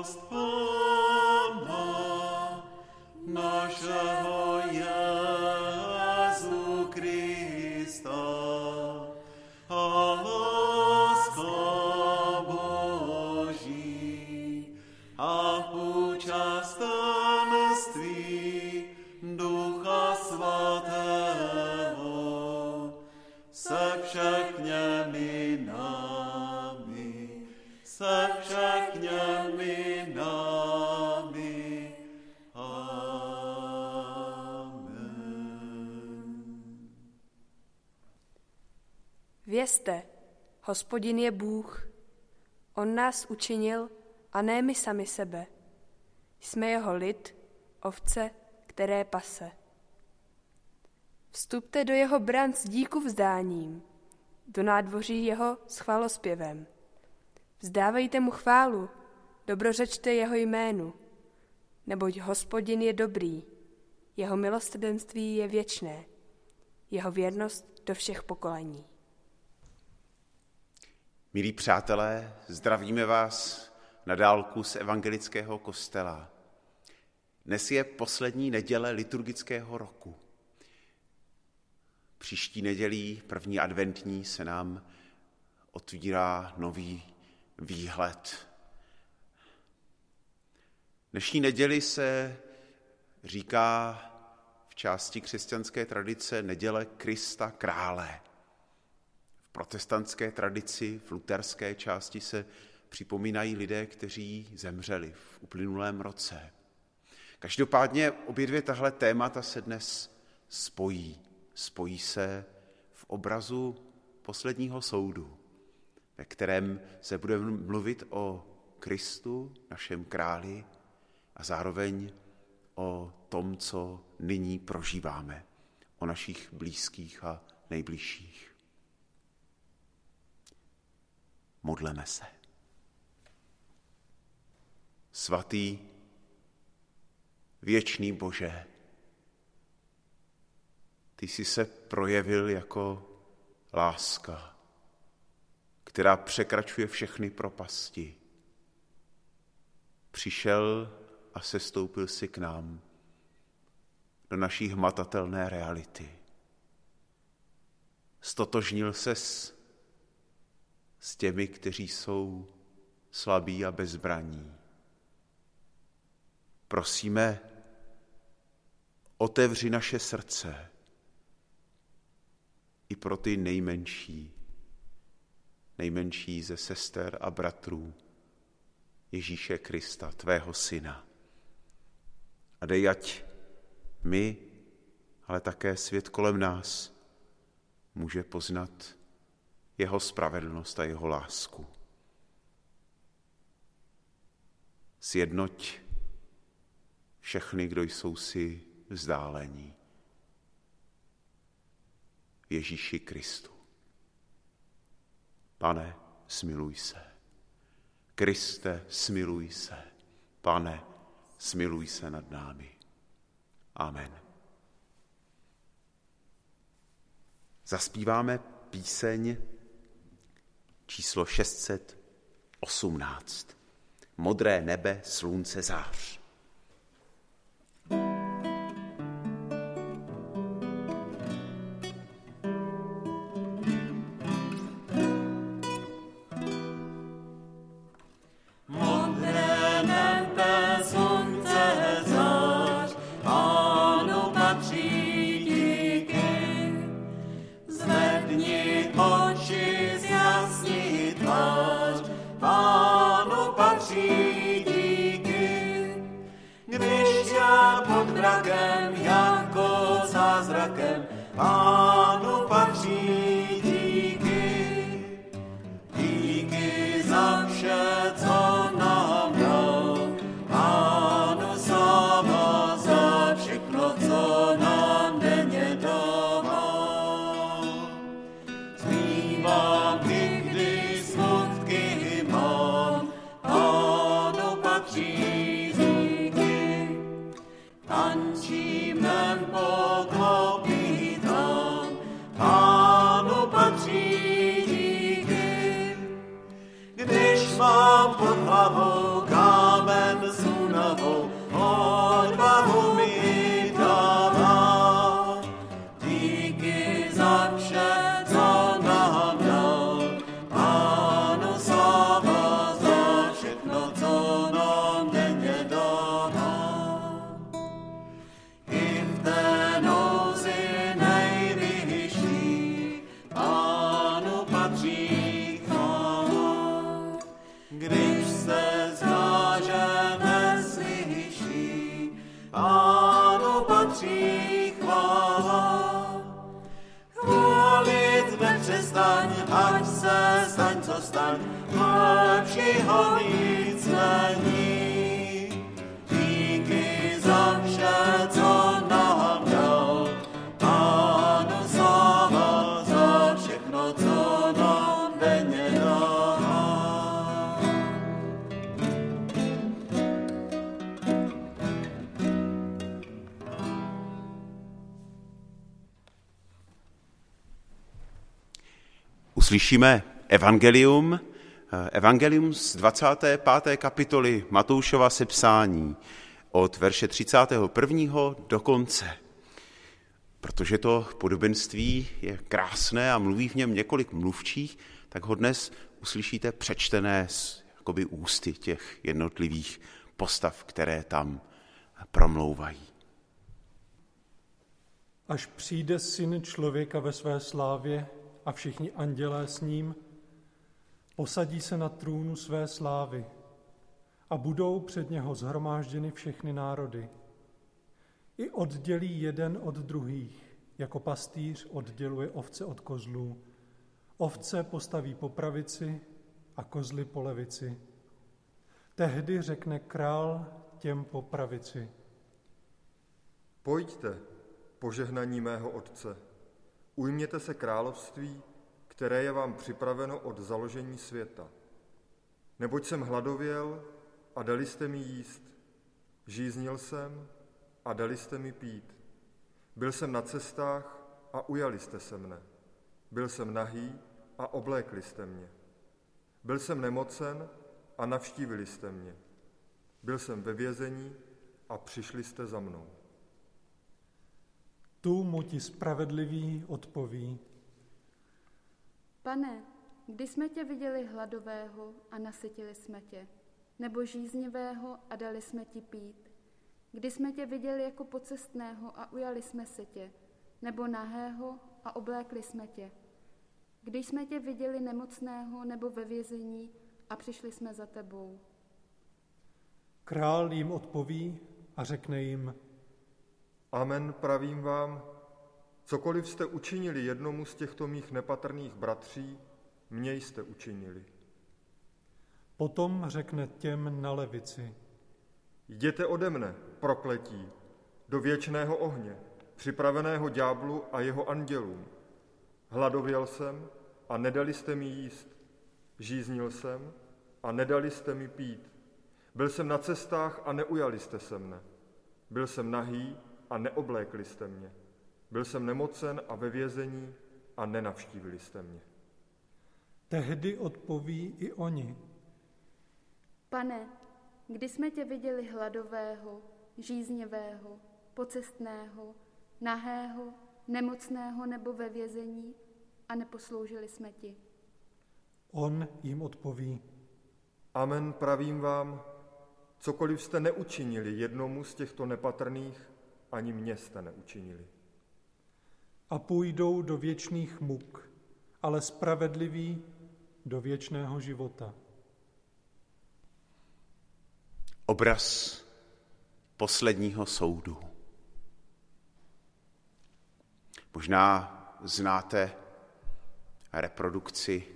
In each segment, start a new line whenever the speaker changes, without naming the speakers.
lost. Hospodin je Bůh. On nás učinil a ne my sami sebe. Jsme jeho lid, ovce, které pase. Vstupte do jeho bran s díku vzdáním, do nádvoří jeho s chvalospěvem. Vzdávejte mu chválu, dobrořečte jeho jménu, neboť hospodin je dobrý, jeho milosrdenství je věčné, jeho věrnost do všech pokolení.
Milí přátelé, zdravíme vás na dálku z evangelického kostela. Dnes je poslední neděle liturgického roku. Příští nedělí, první adventní, se nám otvírá nový výhled. Dnešní neděli se říká v části křesťanské tradice neděle Krista krále. Protestantské tradici, v luterské části se připomínají lidé, kteří zemřeli v uplynulém roce. Každopádně obě dvě tahle témata se dnes spojí. Spojí se v obrazu posledního soudu, ve kterém se budeme mluvit o Kristu, našem králi, a zároveň o tom, co nyní prožíváme, o našich blízkých a nejbližších. Modleme se. Svatý, věčný Bože, ty jsi se projevil jako láska, která překračuje všechny propasti. Přišel a sestoupil si k nám do naší hmatatelné reality. Stotožnil se s, s těmi, kteří jsou slabí a bezbraní. Prosíme, otevři naše srdce i pro ty nejmenší, nejmenší ze sester a bratrů Ježíše Krista, tvého syna. A dej, ať my, ale také svět kolem nás může poznat jeho spravedlnost a jeho lásku. Sjednoť všechny, kdo jsou si vzdálení. Ježíši Kristu. Pane, smiluj se. Kriste, smiluj se. Pane, smiluj se nad námi. Amen. Zaspíváme píseň číslo 618. Modré nebe, slunce, zář.
Anti-man.
Uslyšíme evangelium, eh, evangelium z 25. kapitoly Matoušova sepsání od verše 31. do konce. Protože to podobenství je krásné a mluví v něm několik mluvčích, tak ho dnes uslyšíte přečtené z jakoby ústy těch jednotlivých postav, které tam promlouvají.
Až přijde syn člověka ve své slávě a všichni andělé s ním, posadí se na trůnu své slávy a budou před něho zhromážděny všechny národy. I oddělí jeden od druhých, jako pastýř odděluje ovce od kozlů. Ovce postaví po pravici a kozly po levici. Tehdy řekne král těm po pravici.
Pojďte, požehnaní mého Otce, ujměte se království, které je vám připraveno od založení světa. Neboť jsem hladověl a dali jste mi jíst, žíznil jsem a dali jste mi pít. Byl jsem na cestách a ujali jste se mne. Byl jsem nahý a oblékli jste mě. Byl jsem nemocen a navštívili jste mě. Byl jsem ve vězení a přišli jste za mnou.
Tu mu ti spravedlivý odpoví.
Pane, kdy jsme tě viděli hladového a nasytili jsme tě, nebo žíznivého a dali jsme ti pít? Kdy jsme tě viděli jako pocestného a ujali jsme se tě, nebo nahého a oblékli jsme tě? Když jsme tě viděli nemocného nebo ve vězení a přišli jsme za tebou?
Král jim odpoví a řekne jim,
Amen pravím vám, cokoliv jste učinili jednomu z těchto mých nepatrných bratří, mě jste učinili.
potom řekne těm na levici,
Jděte ode mne, prokletí, do věčného ohně, připraveného ďáblu a jeho andělům. Hladověl jsem a nedali jste mi jíst. Žíznil jsem a nedali jste mi pít. Byl jsem na cestách a neujali jste se mne. Byl jsem nahý a neoblékli jste mě. Byl jsem nemocen a ve vězení a nenavštívili jste mě.
tehdy odpoví i oni.
Pane, kdy jsme tě viděli hladového, žíznivého, pocestného, nahého, nemocného nebo ve vězení a neposloužili jsme ti?
On jim odpoví,
Amen pravím vám, cokoliv jste neučinili jednomu z těchto nepatrných, ani mě jste neučinili.
a půjdou do věčných muk, ale spravedliví do věčného života.
Obraz posledního soudu. Možná znáte reprodukci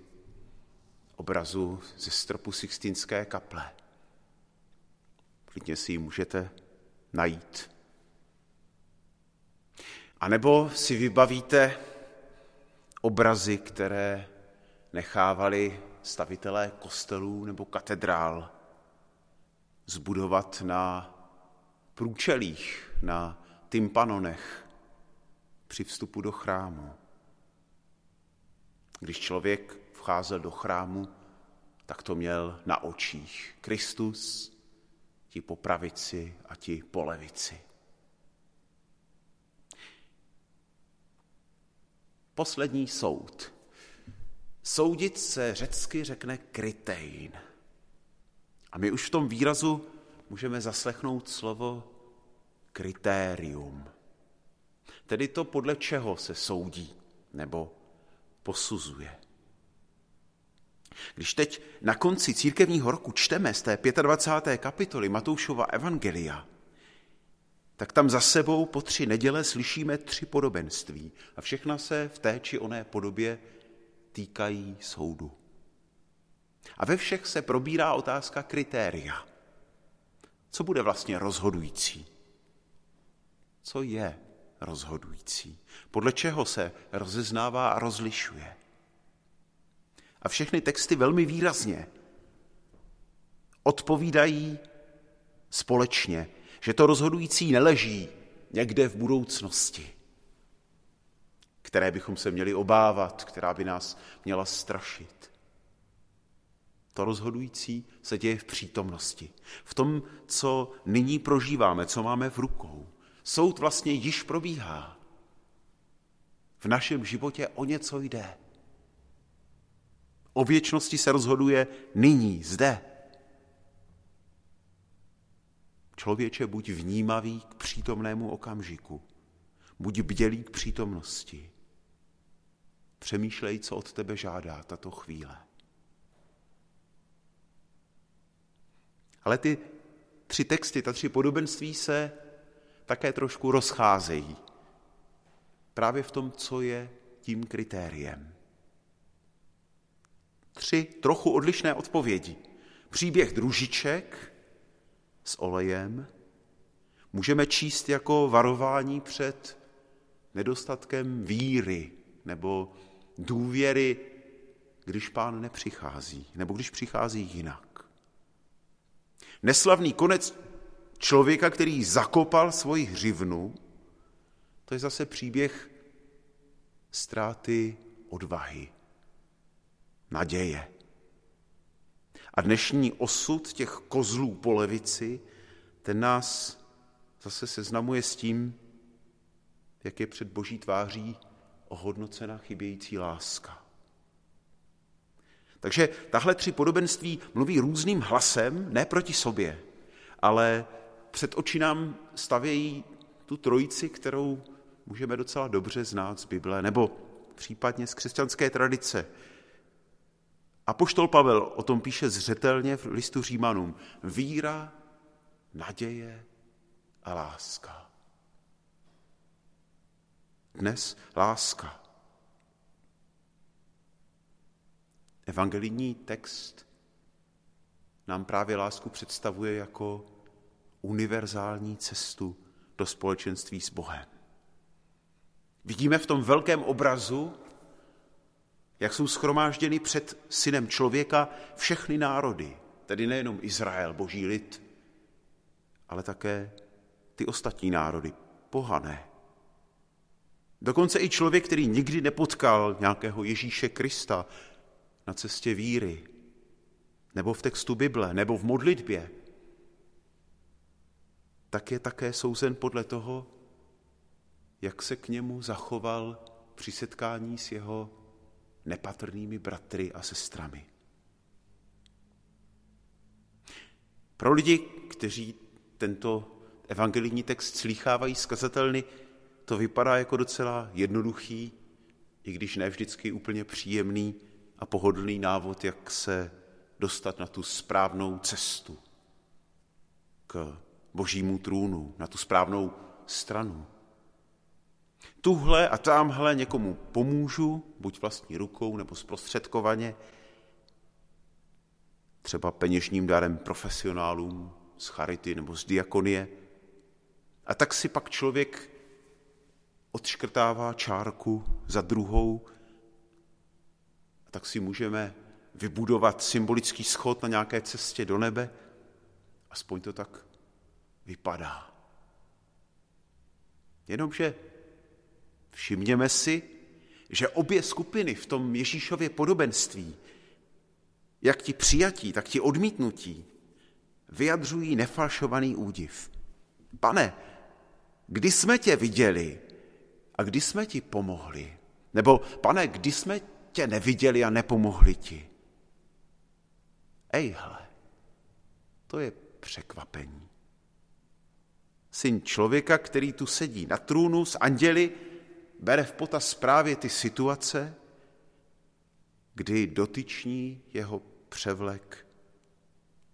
obrazu ze stropu Sixtinské kaple. Klidně si ji můžete najít. A nebo si vybavíte obrazy, které nechávali stavitelé kostelů nebo katedrál zbudovat na průčelích, na tympanonech při vstupu do chrámu. Když člověk vcházel do chrámu, tak to měl na očích. Kristus, ti po pravici a ti po levici. Poslední soud. Soudit se řecky řekne krytein. A my už v tom výrazu můžeme zaslechnout slovo kritérium. Tedy to, podle čeho se soudí nebo posuzuje. Když teď na konci církevního roku čteme z té 25. kapitoly Matoušova Evangelia, tak tam za sebou po tři neděle slyšíme tři podobenství a všechna se v té či oné podobě týkají soudu. A ve všech se probírá otázka kritéria. Co bude vlastně rozhodující? Co je rozhodující? Podle čeho se rozeznává a rozlišuje? A všechny texty velmi výrazně odpovídají společně, že to rozhodující neleží někde v budoucnosti, které bychom se měli obávat, která by nás měla strašit. To rozhodující se děje v přítomnosti, v tom, co nyní prožíváme, co máme v rukou. Soud vlastně již probíhá. V našem životě o něco jde. O věčnosti se rozhoduje nyní, zde. Člověče, buď vnímavý k přítomnému okamžiku, buď bdělý k přítomnosti. Přemýšlej, co od tebe žádá tato chvíle. Ale ty tři texty, ta tři podobenství se také trošku rozcházejí. Právě v tom, co je tím kritériem. Tři trochu odlišné odpovědi. Příběh družiček s olejem můžeme číst jako varování před nedostatkem víry nebo důvěry, když pán nepřichází, nebo když přichází jinak. Neslavný konec člověka, který zakopal svoji hřivnu, to je zase příběh ztráty odvahy, naděje. A dnešní osud těch kozlů po levici, ten nás zase seznamuje s tím, jak je před boží tváří ohodnocena chybějící láska. Takže tahle tři podobenství mluví různým hlasem, ne proti sobě, ale před oči nám stavějí tu trojici, kterou můžeme docela dobře znát z Bible, nebo případně z křesťanské tradice. A poštol Pavel o tom píše zřetelně v listu Římanům. Víra, naděje a láska. Dnes láska. Evangelijní text nám právě lásku představuje jako univerzální cestu do společenství s Bohem. Vidíme v tom velkém obrazu, jak jsou schromážděny před synem člověka všechny národy, tedy nejenom Izrael, boží lid, ale také ty ostatní národy, pohané. Dokonce i člověk, který nikdy nepotkal nějakého Ježíše Krista na cestě víry, nebo v textu Bible, nebo v modlitbě, tak je také souzen podle toho, jak se k němu zachoval při setkání s jeho nepatrnými bratry a sestrami. Pro lidi, kteří tento evangelijní text slýchávají z kazatelny, to vypadá jako docela jednoduchý, i když ne vždycky úplně příjemný a pohodlný návod, jak se dostat na tu správnou cestu k božímu trůnu, na tu správnou stranu. Tuhle a tamhle někomu pomůžu, buď vlastní rukou nebo zprostředkovaně, třeba peněžním darem profesionálům z charity nebo z diakonie. A tak si pak člověk odškrtává čárku za druhou a tak si můžeme vybudovat symbolický schod na nějaké cestě do nebe. Aspoň to tak vypadá. Jenomže všimněme si, že obě skupiny v tom Ježíšově podobenství, jak ti přijatí, tak ti odmítnutí, vyjadřují nefalšovaný údiv. Pane, kdy jsme tě viděli a kdy jsme ti pomohli? Nebo, pane, kdy jsme tě neviděli a nepomohli ti? Ejhle, to je překvapení syn člověka, který tu sedí na trůnu s anděli, bere v potaz právě ty situace kdy dotyční jeho převlek,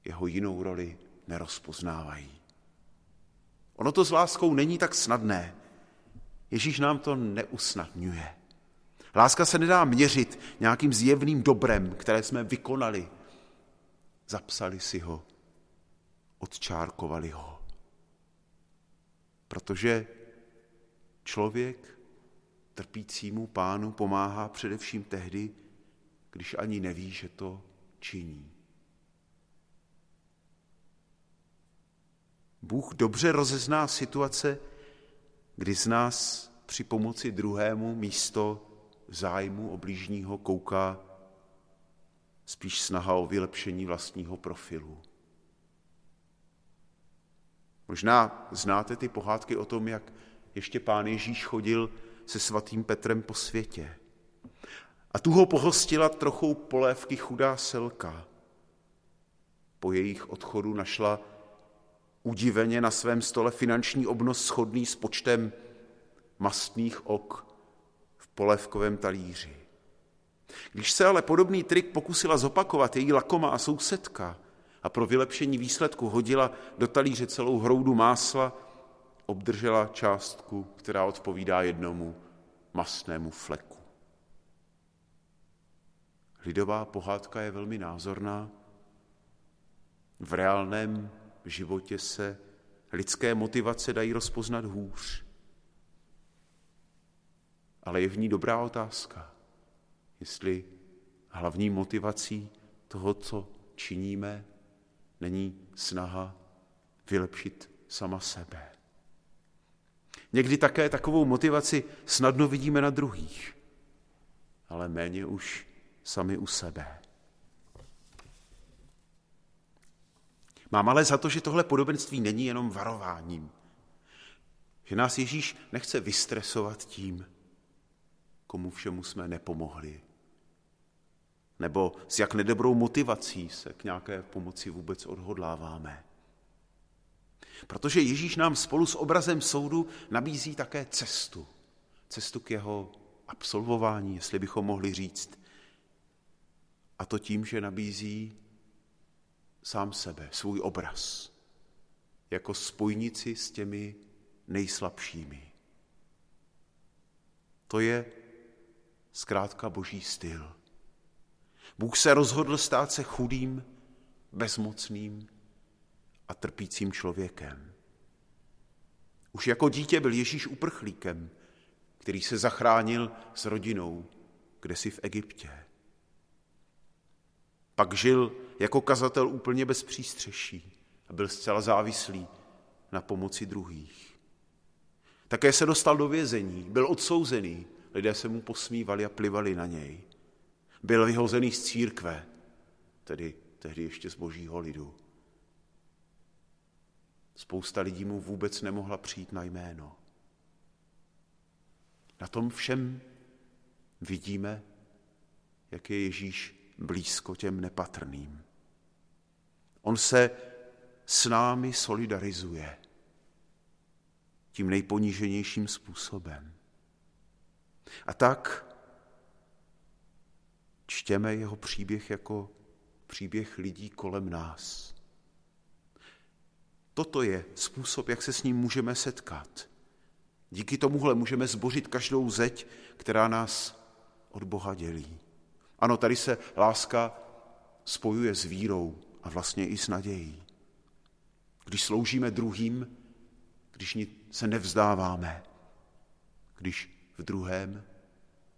jeho jinou roli nerozpoznávají. Ono to s láskou není tak snadné. Ježíš nám to neusnadňuje. Láska se nedá měřit nějakým zjevným dobrem, které jsme vykonali. Zapsali si ho, odčárkovali ho. Protože člověk trpícímu pánu pomáhá především tehdy, když ani neví, že to činí. Bůh dobře rozezná situace, kdy z nás při pomoci druhému místo zájmu o blížního kouká spíš snaha o vylepšení vlastního profilu. Možná znáte ty pohádky o tom, jak ještě pán Ježíš chodil se svatým Petrem po světě. A tu ho pohostila trochu polévky chudá selka. Po jejich odchodu našla udiveně na svém stole finanční obnos schodný s počtem mastných ok v polévkovém talíři. Když se ale podobný trik pokusila zopakovat její lakoma a sousedka a pro vylepšení výsledku hodila do talíře celou hroudu másla, obdržela částku, která odpovídá jednomu masnému fleku. Lidová pohádka je velmi názorná. V reálném životě se lidské motivace dají rozpoznat hůř. Ale je v ní dobrá otázka, jestli hlavní motivací toho, co činíme, není snaha vylepšit sama sebe. Někdy také takovou motivaci snadno vidíme na druhých, ale méně už sami u sebe. Mám ale za to, že tohle podobenství není jenom varováním. Že nás Ježíš nechce vystresovat tím, komu všemu jsme nepomohli. Nebo s jak nedobrou motivací se k nějaké pomoci vůbec odhodláváme. Protože Ježíš nám spolu s obrazem soudu nabízí také cestu. Cestu k jeho absolvování, jestli bychom mohli říct. A to tím, že nabízí sám sebe, svůj obraz, jako spojnici s těmi nejslabšími. To je zkrátka boží styl. Bůh se rozhodl stát se chudým, bezmocným a trpícím člověkem. Už jako dítě byl Ježíš uprchlíkem, který se zachránil s rodinou, kde si v Egyptě. Pak žil jako kazatel úplně bez přístřeší a byl zcela závislý na pomoci druhých. Také se dostal do vězení, byl odsouzený, lidé se mu posmívali a plivali na něj. Byl vyhozený z církve, tedy tehdy ještě z božího lidu. Spousta lidí mu vůbec nemohla přijít na jméno. Na tom všem vidíme, jak je Ježíš blízko těm nepatrným. On se s námi solidarizuje tím nejponíženějším způsobem. A tak čtěme jeho příběh jako příběh lidí kolem nás. Toto je způsob, jak se s ním můžeme setkat. Díky tomuhle můžeme zbořit každou zeď, která nás od Boha dělí. Ano, tady se láska spojuje s vírou a vlastně i s nadějí. Když sloužíme druhým, když se nevzdáváme, když v druhém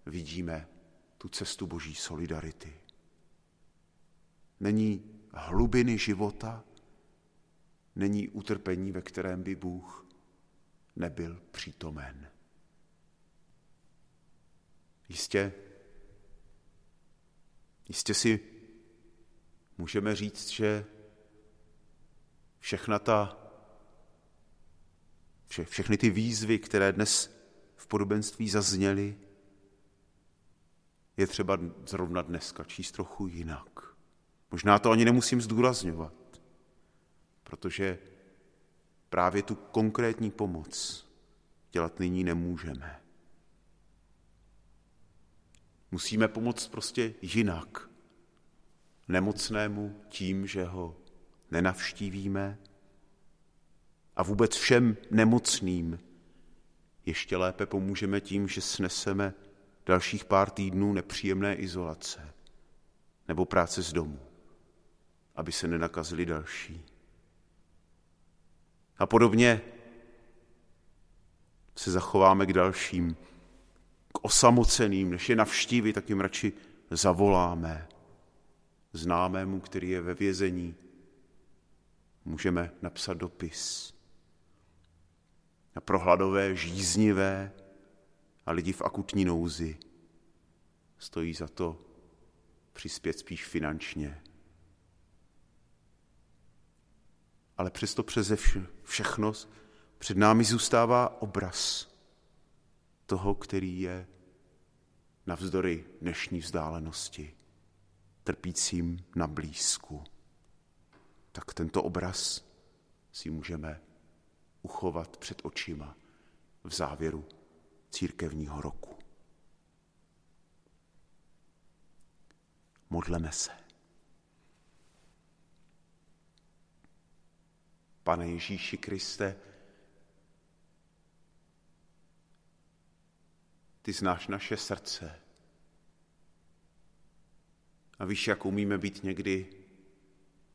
vidíme tu cestu boží solidarity. Není hlubiny života, není utrpení, ve kterém by Bůh nebyl přítomen. Jistě, jistě si můžeme říct, že všechna ta, vše, všechny ty výzvy, které dnes v podobenství zazněly, je třeba zrovna dneska číst trochu jinak. Možná to ani nemusím zdůrazňovat, protože právě tu konkrétní pomoc dělat nyní nemůžeme. Musíme pomoct prostě jinak. Nemocnému tím, že ho nenavštívíme a vůbec všem nemocným ještě lépe pomůžeme tím, že sneseme dalších pár týdnů nepříjemné izolace nebo práce z domu, aby se nenakazili další. A podobně se zachováme k dalším, k osamoceným, než je navštívit, tak jim radši zavoláme známému, který je ve vězení. Můžeme napsat dopis. A pro hladové, žíznivé a lidi v akutní nouzi stojí za to přispět spíš finančně. Ale přesto přeze všechno před námi zůstává obraz toho, který je navzdory dnešní vzdálenosti, trpícím na blízku. Tak tento obraz si můžeme uchovat před očima v závěru církevního roku. Modleme se. Pane Ježíši Kriste, ty znáš naše srdce a víš, jak umíme být někdy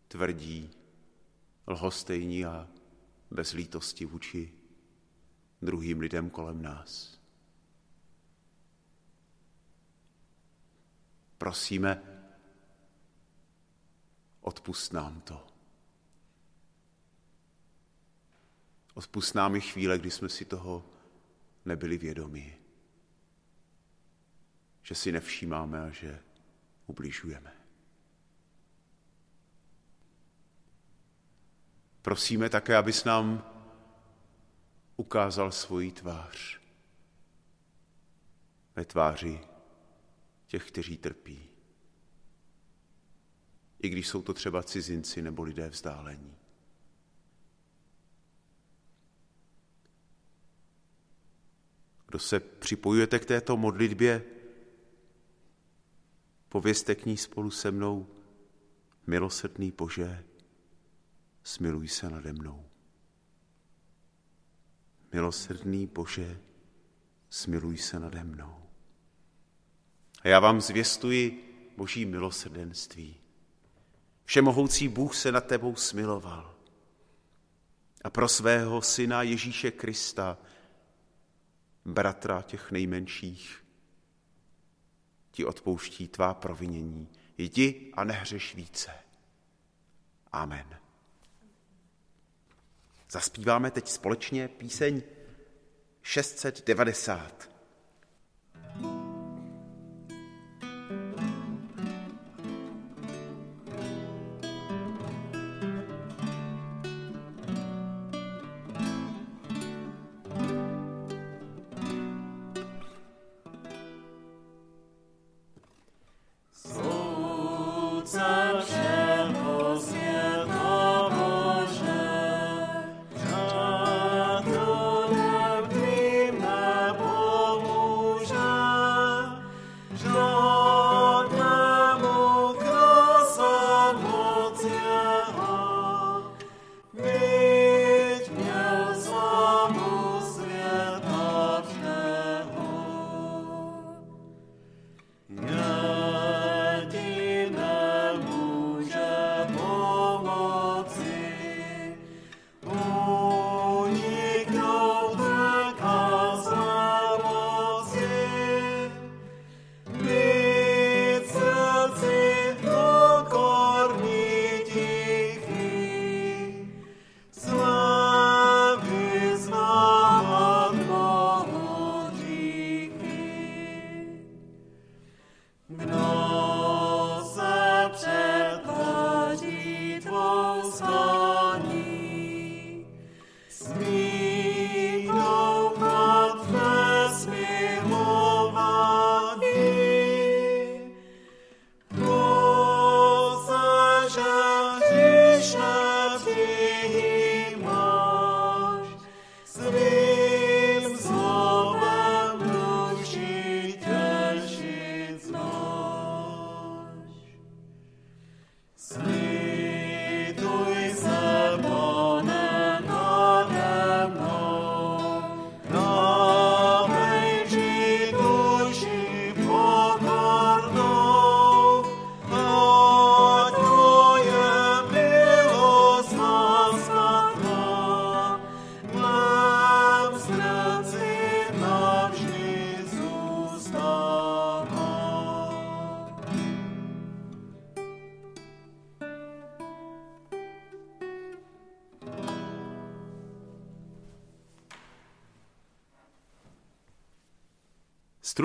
tvrdí, lhostejní a bez lítosti vůči druhým lidem kolem nás. Prosíme, odpust nám to. Odpust nám i chvíle, kdy jsme si toho nebyli vědomi. Že si nevšímáme a že ubližujeme. Prosíme také, abys nám ukázal svoji tvář ve tváři těch, kteří trpí. I když jsou to třeba cizinci nebo lidé vzdálení. Kdo se připojujete k této modlitbě, povězte k ní spolu se mnou, milosrdný Bože, smiluj se nade mnou. Milosrdný Bože, smiluj se nade mnou. A já vám zvěstuji Boží milosrdenství. Všemohoucí Bůh se nad tebou smiloval a pro svého syna Ježíše Krista, bratra těch nejmenších, ti odpouští tvá provinění. Jdi a nehřeš více. Amen. Zaspíváme teď společně píseň 690.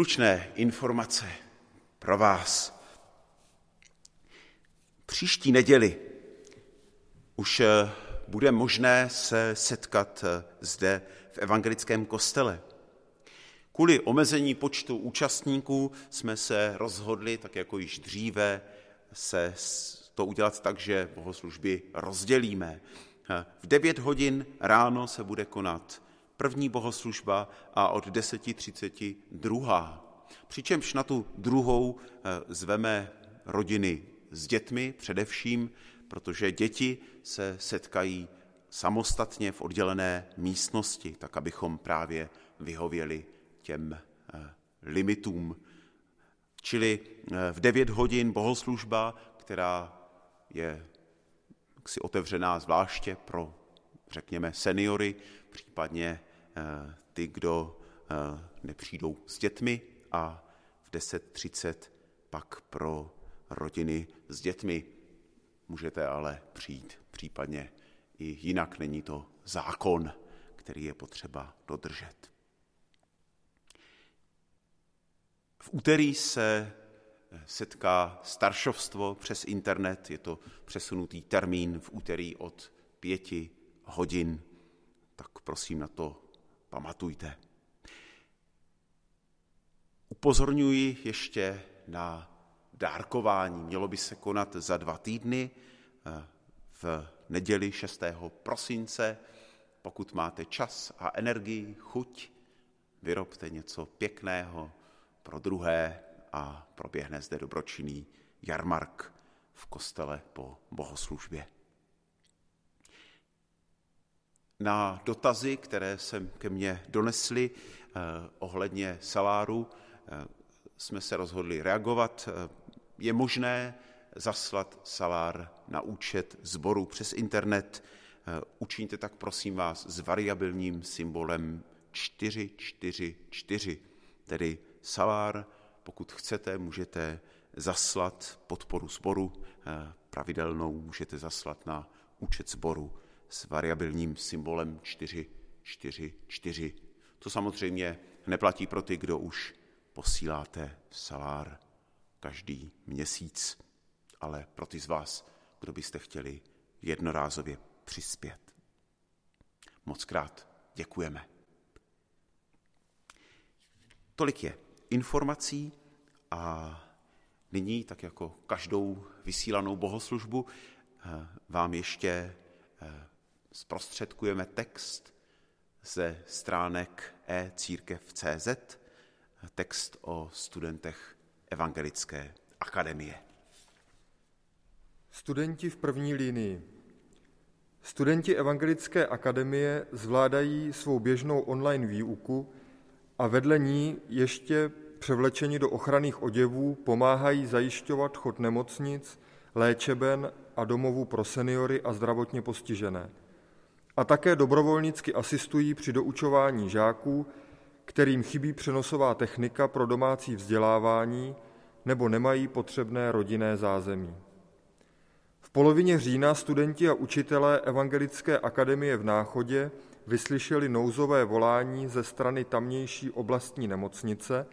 Stručné informace pro vás. Příští neděli už eh, bude možné se setkat eh, zde v evangelickém kostele. Kvůli omezení počtu účastníků jsme se rozhodli, tak jako již dříve, se to udělat tak, že bohoslužby rozdělíme. Eh, v 9 hodin ráno se bude konat první bohoslužba a od 10.30 druhá. Přičemž na tu druhou zveme rodiny s dětmi především, protože děti se setkají samostatně v oddělené místnosti, tak abychom právě vyhověli těm eh, limitům. Čili eh, v 9 hodin bohoslužba, která je si otevřená zvláště pro, řekněme, seniory, případně eh, ty, kdo nepřijdou s dětmi a v 10.30 pak pro rodiny s dětmi. Můžete ale přijít případně i jinak, není to zákon, který je potřeba dodržet. V úterý se setká staršovstvo přes internet, je to přesunutý termín v úterý od pěti hodin, tak prosím na to pamatujte. Upozorňuji ještě na dárkování. Mělo by se konat za dva týdny eh, v neděli 6. prosince. Pokud máte čas a energii, chuť, vyrobte něco pěkného pro druhé a proběhne zde dobročinný jarmark v kostele po bohoslužbě. Na dotazy, které jsem ke mně donesli eh, ohledně saláru, eh, jsme se rozhodli reagovat. Je možné zaslat salár na účet sboru přes internet. Učiňte tak, prosím vás, s variabilním symbolem 444, tedy salár, pokud chcete, můžete zaslat podporu sboru pravidelnou, můžete zaslat na účet sboru s variabilním symbolem 444. To samozřejmě neplatí pro ty, kdo už posíláte salár každý měsíc, ale pro ty z vás, kdo byste chtěli jednorázově přispět. Moc krát děkujeme. Tolik je informací a nyní, tak jako každou vysílanou bohoslužbu, eh, vám ještě eh, zprostředkujeme text ze stránek e-církev.cz, text o studentech Evangelické akademie.
Studenti v první línii. Studenti Evangelické akademie zvládají svou běžnou online výuku a vedle ní ještě převlečeni do ochranných oděvů pomáhají zajišťovat chod nemocnic, léčeben a domovů pro seniory a zdravotně postižené. A také dobrovolnicky asistují při doučování žáků, kterým chybí přenosová technika pro domácí vzdělávání nebo nemají potřebné rodinné zázemí. V polovině října studenti a učitelé Evangelické akademie v Náchodě vyslyšeli nouzové volání ze strany tamnější oblastní nemocnice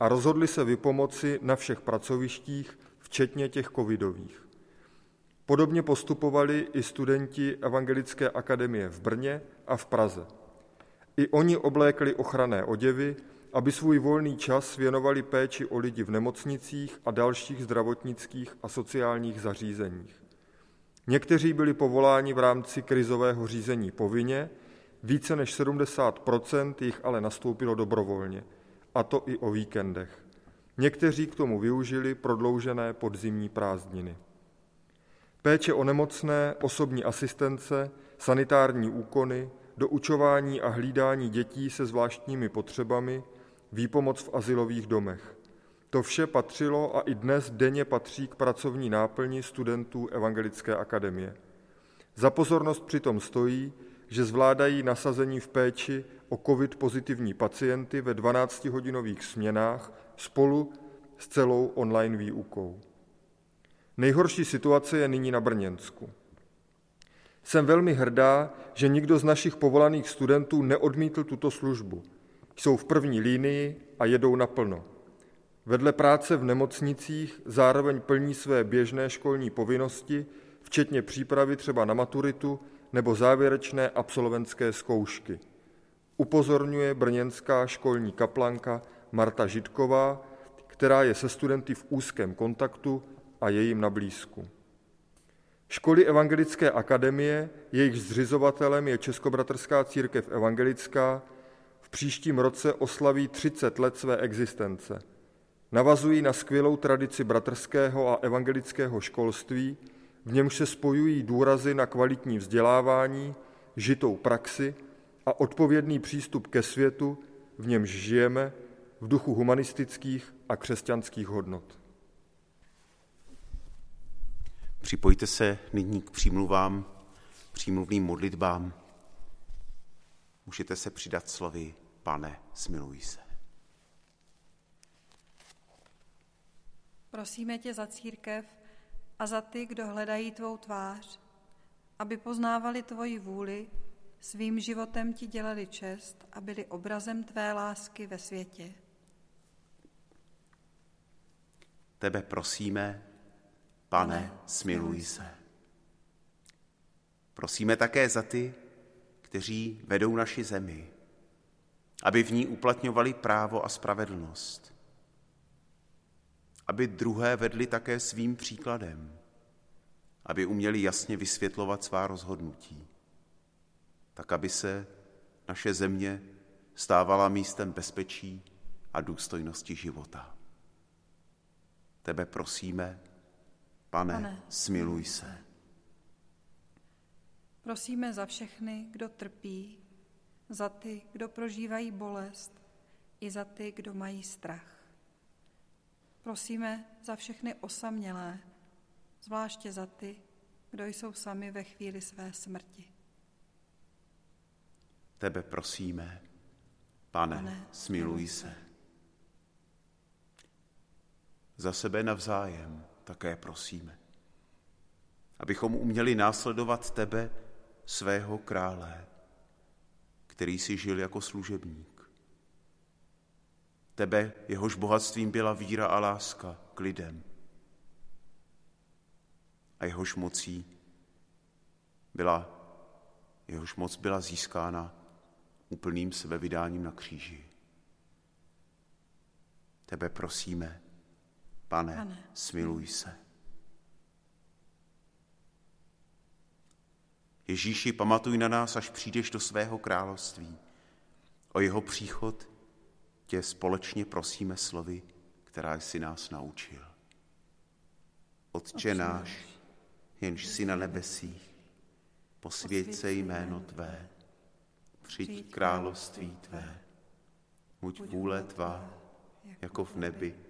a rozhodli se vypomoci na všech pracovištích, včetně těch covidových. Podobně postupovali i studenti Evangelické akademie v Brně a v Praze. I oni oblékli ochranné oděvy, aby svůj volný čas věnovali péči o lidi v nemocnicích a dalších zdravotnických a sociálních zařízeních. Někteří byli povoláni v rámci krizového řízení povinně, více než 70% jich ale nastoupilo dobrovolně, a to i o víkendech. Někteří k tomu využili prodloužené podzimní prázdniny. Péče o nemocné, osobní asistence, sanitární úkony, doučování a hlídání dětí se zvláštními potřebami, výpomoc v asilových domech. To vše patřilo a i dnes denně patří k pracovní náplni studentů Evangelické akademie. Za pozornost přitom stojí, že zvládají nasazení v péči o covid pozitivní pacienty ve 12-hodinových směnách spolu s celou online výukou. Nejhorší situace je nyní na Brněnsku. Jsem velmi hrdá, že nikdo z našich povolaných studentů neodmítl tuto službu. Jsou v první línii a jedou naplno. Vedle práce v nemocnicích zároveň plní své běžné školní povinnosti, včetně přípravy třeba na maturitu nebo závěrečné absolventské zkoušky. Upozorňuje brněnská školní kaplanka Marta Žitková, která je se studenty v úzkém kontaktu a je jim na blízku. Školy Evangelické akademie, jejich zřizovatelem je Českobratrská církev evangelická, v příštím roce oslaví 30 let své existence. Navazují na skvělou tradici bratrského a evangelického školství, v němž se spojují důrazy na kvalitní vzdělávání, žitou praxi a odpovědný přístup ke světu, v němž žijeme, v duchu humanistických a křesťanských hodnot.
Připojte se nyní k přímluvám, přímluvným modlitbám. Můžete se přidat slovy, pane, smiluj se.
Prosíme tě za církev a za ty, kdo hledají tvou tvář, aby poznávali tvoji vůli, svým životem ti dělali čest a byli obrazem tvé lásky ve světě.
Tebe prosíme, pane, smiluj se. Prosíme také za ty, kteří vedou naši zemi, aby v ní uplatňovali právo a spravedlnost, aby druhé vedli také svým příkladem, aby uměli jasně vysvětlovat svá rozhodnutí, tak aby se naše země stávala místem bezpečí a důstojnosti života. Tebe prosíme, pane, pane smiluj se.
Prosíme za všechny, kdo trpí, za ty, kdo prožívají bolest, i za ty, kdo mají strach. Prosíme za všechny osamělé, zvláště za ty, kdo jsou sami ve chvíli své smrti.
Tebe prosíme, pane, pane smiluj se. Za sebe navzájem také prosíme, abychom uměli následovat tebe, svého krále, který si žil jako služebník. Tebe, jehož bohatstvím byla víra a láska k lidem. A jehož mocí byla, jehož moc byla získána úplným sebevydáním na kříži. Tebe prosíme, pane, pane. smiluj se. Ježíši, pamatuj na nás, až přijdeš do svého království. O jeho příchod tě společně prosíme slovy, která jsi nás naučil. Otče náš, jenž jsi na nebesích, posvěď se jméno Tvé, přijď království Tvé, buď vůle Tvá, jako v nebi,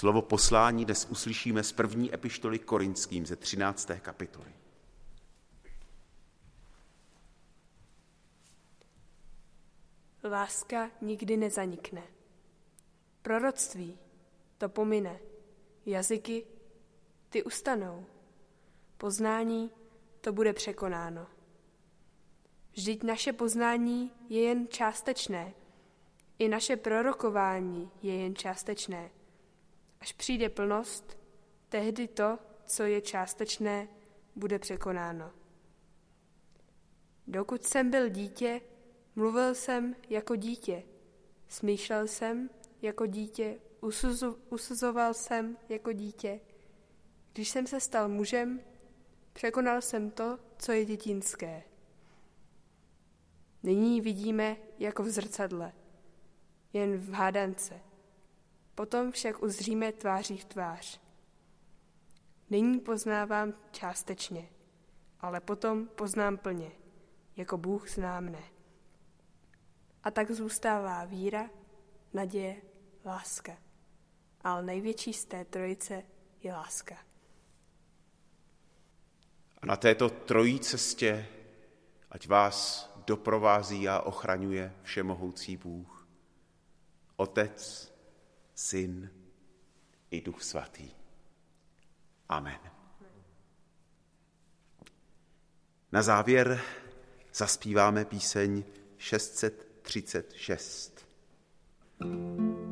Slovo poslání dnes uslyšíme z první epištoly korinským ze 13. kapitoly.
Láska nikdy nezanikne. Proroctví to pomine. Jazyky ty ustanou. Poznání to bude překonáno. Vždyť naše poznání je jen částečné. I naše prorokování je jen částečné. Až přijde plnost, tehdy to, co je částečné, bude překonáno. Dokud jsem byl dítě, Mluvil jsem jako dítě, smýšlel jsem jako dítě, usuzoval jsem jako dítě. Když jsem se stal mužem, překonal jsem to, co je dětinské. Nyní vidíme jako v zrcadle, jen v hádance. Potom však uzříme tváří v tvář. Nyní poznávám částečně, ale potom poznám plně, jako Bůh zná mne. A tak zůstává víra, naděje, láska. ale největší z té trojice je láska.
A na této trojí cestě, ať vás doprovází a ochraňuje všemohoucí Bůh, Otec, Syn i Duch Svatý. Amen. Na závěr zaspíváme píseň 636. thank you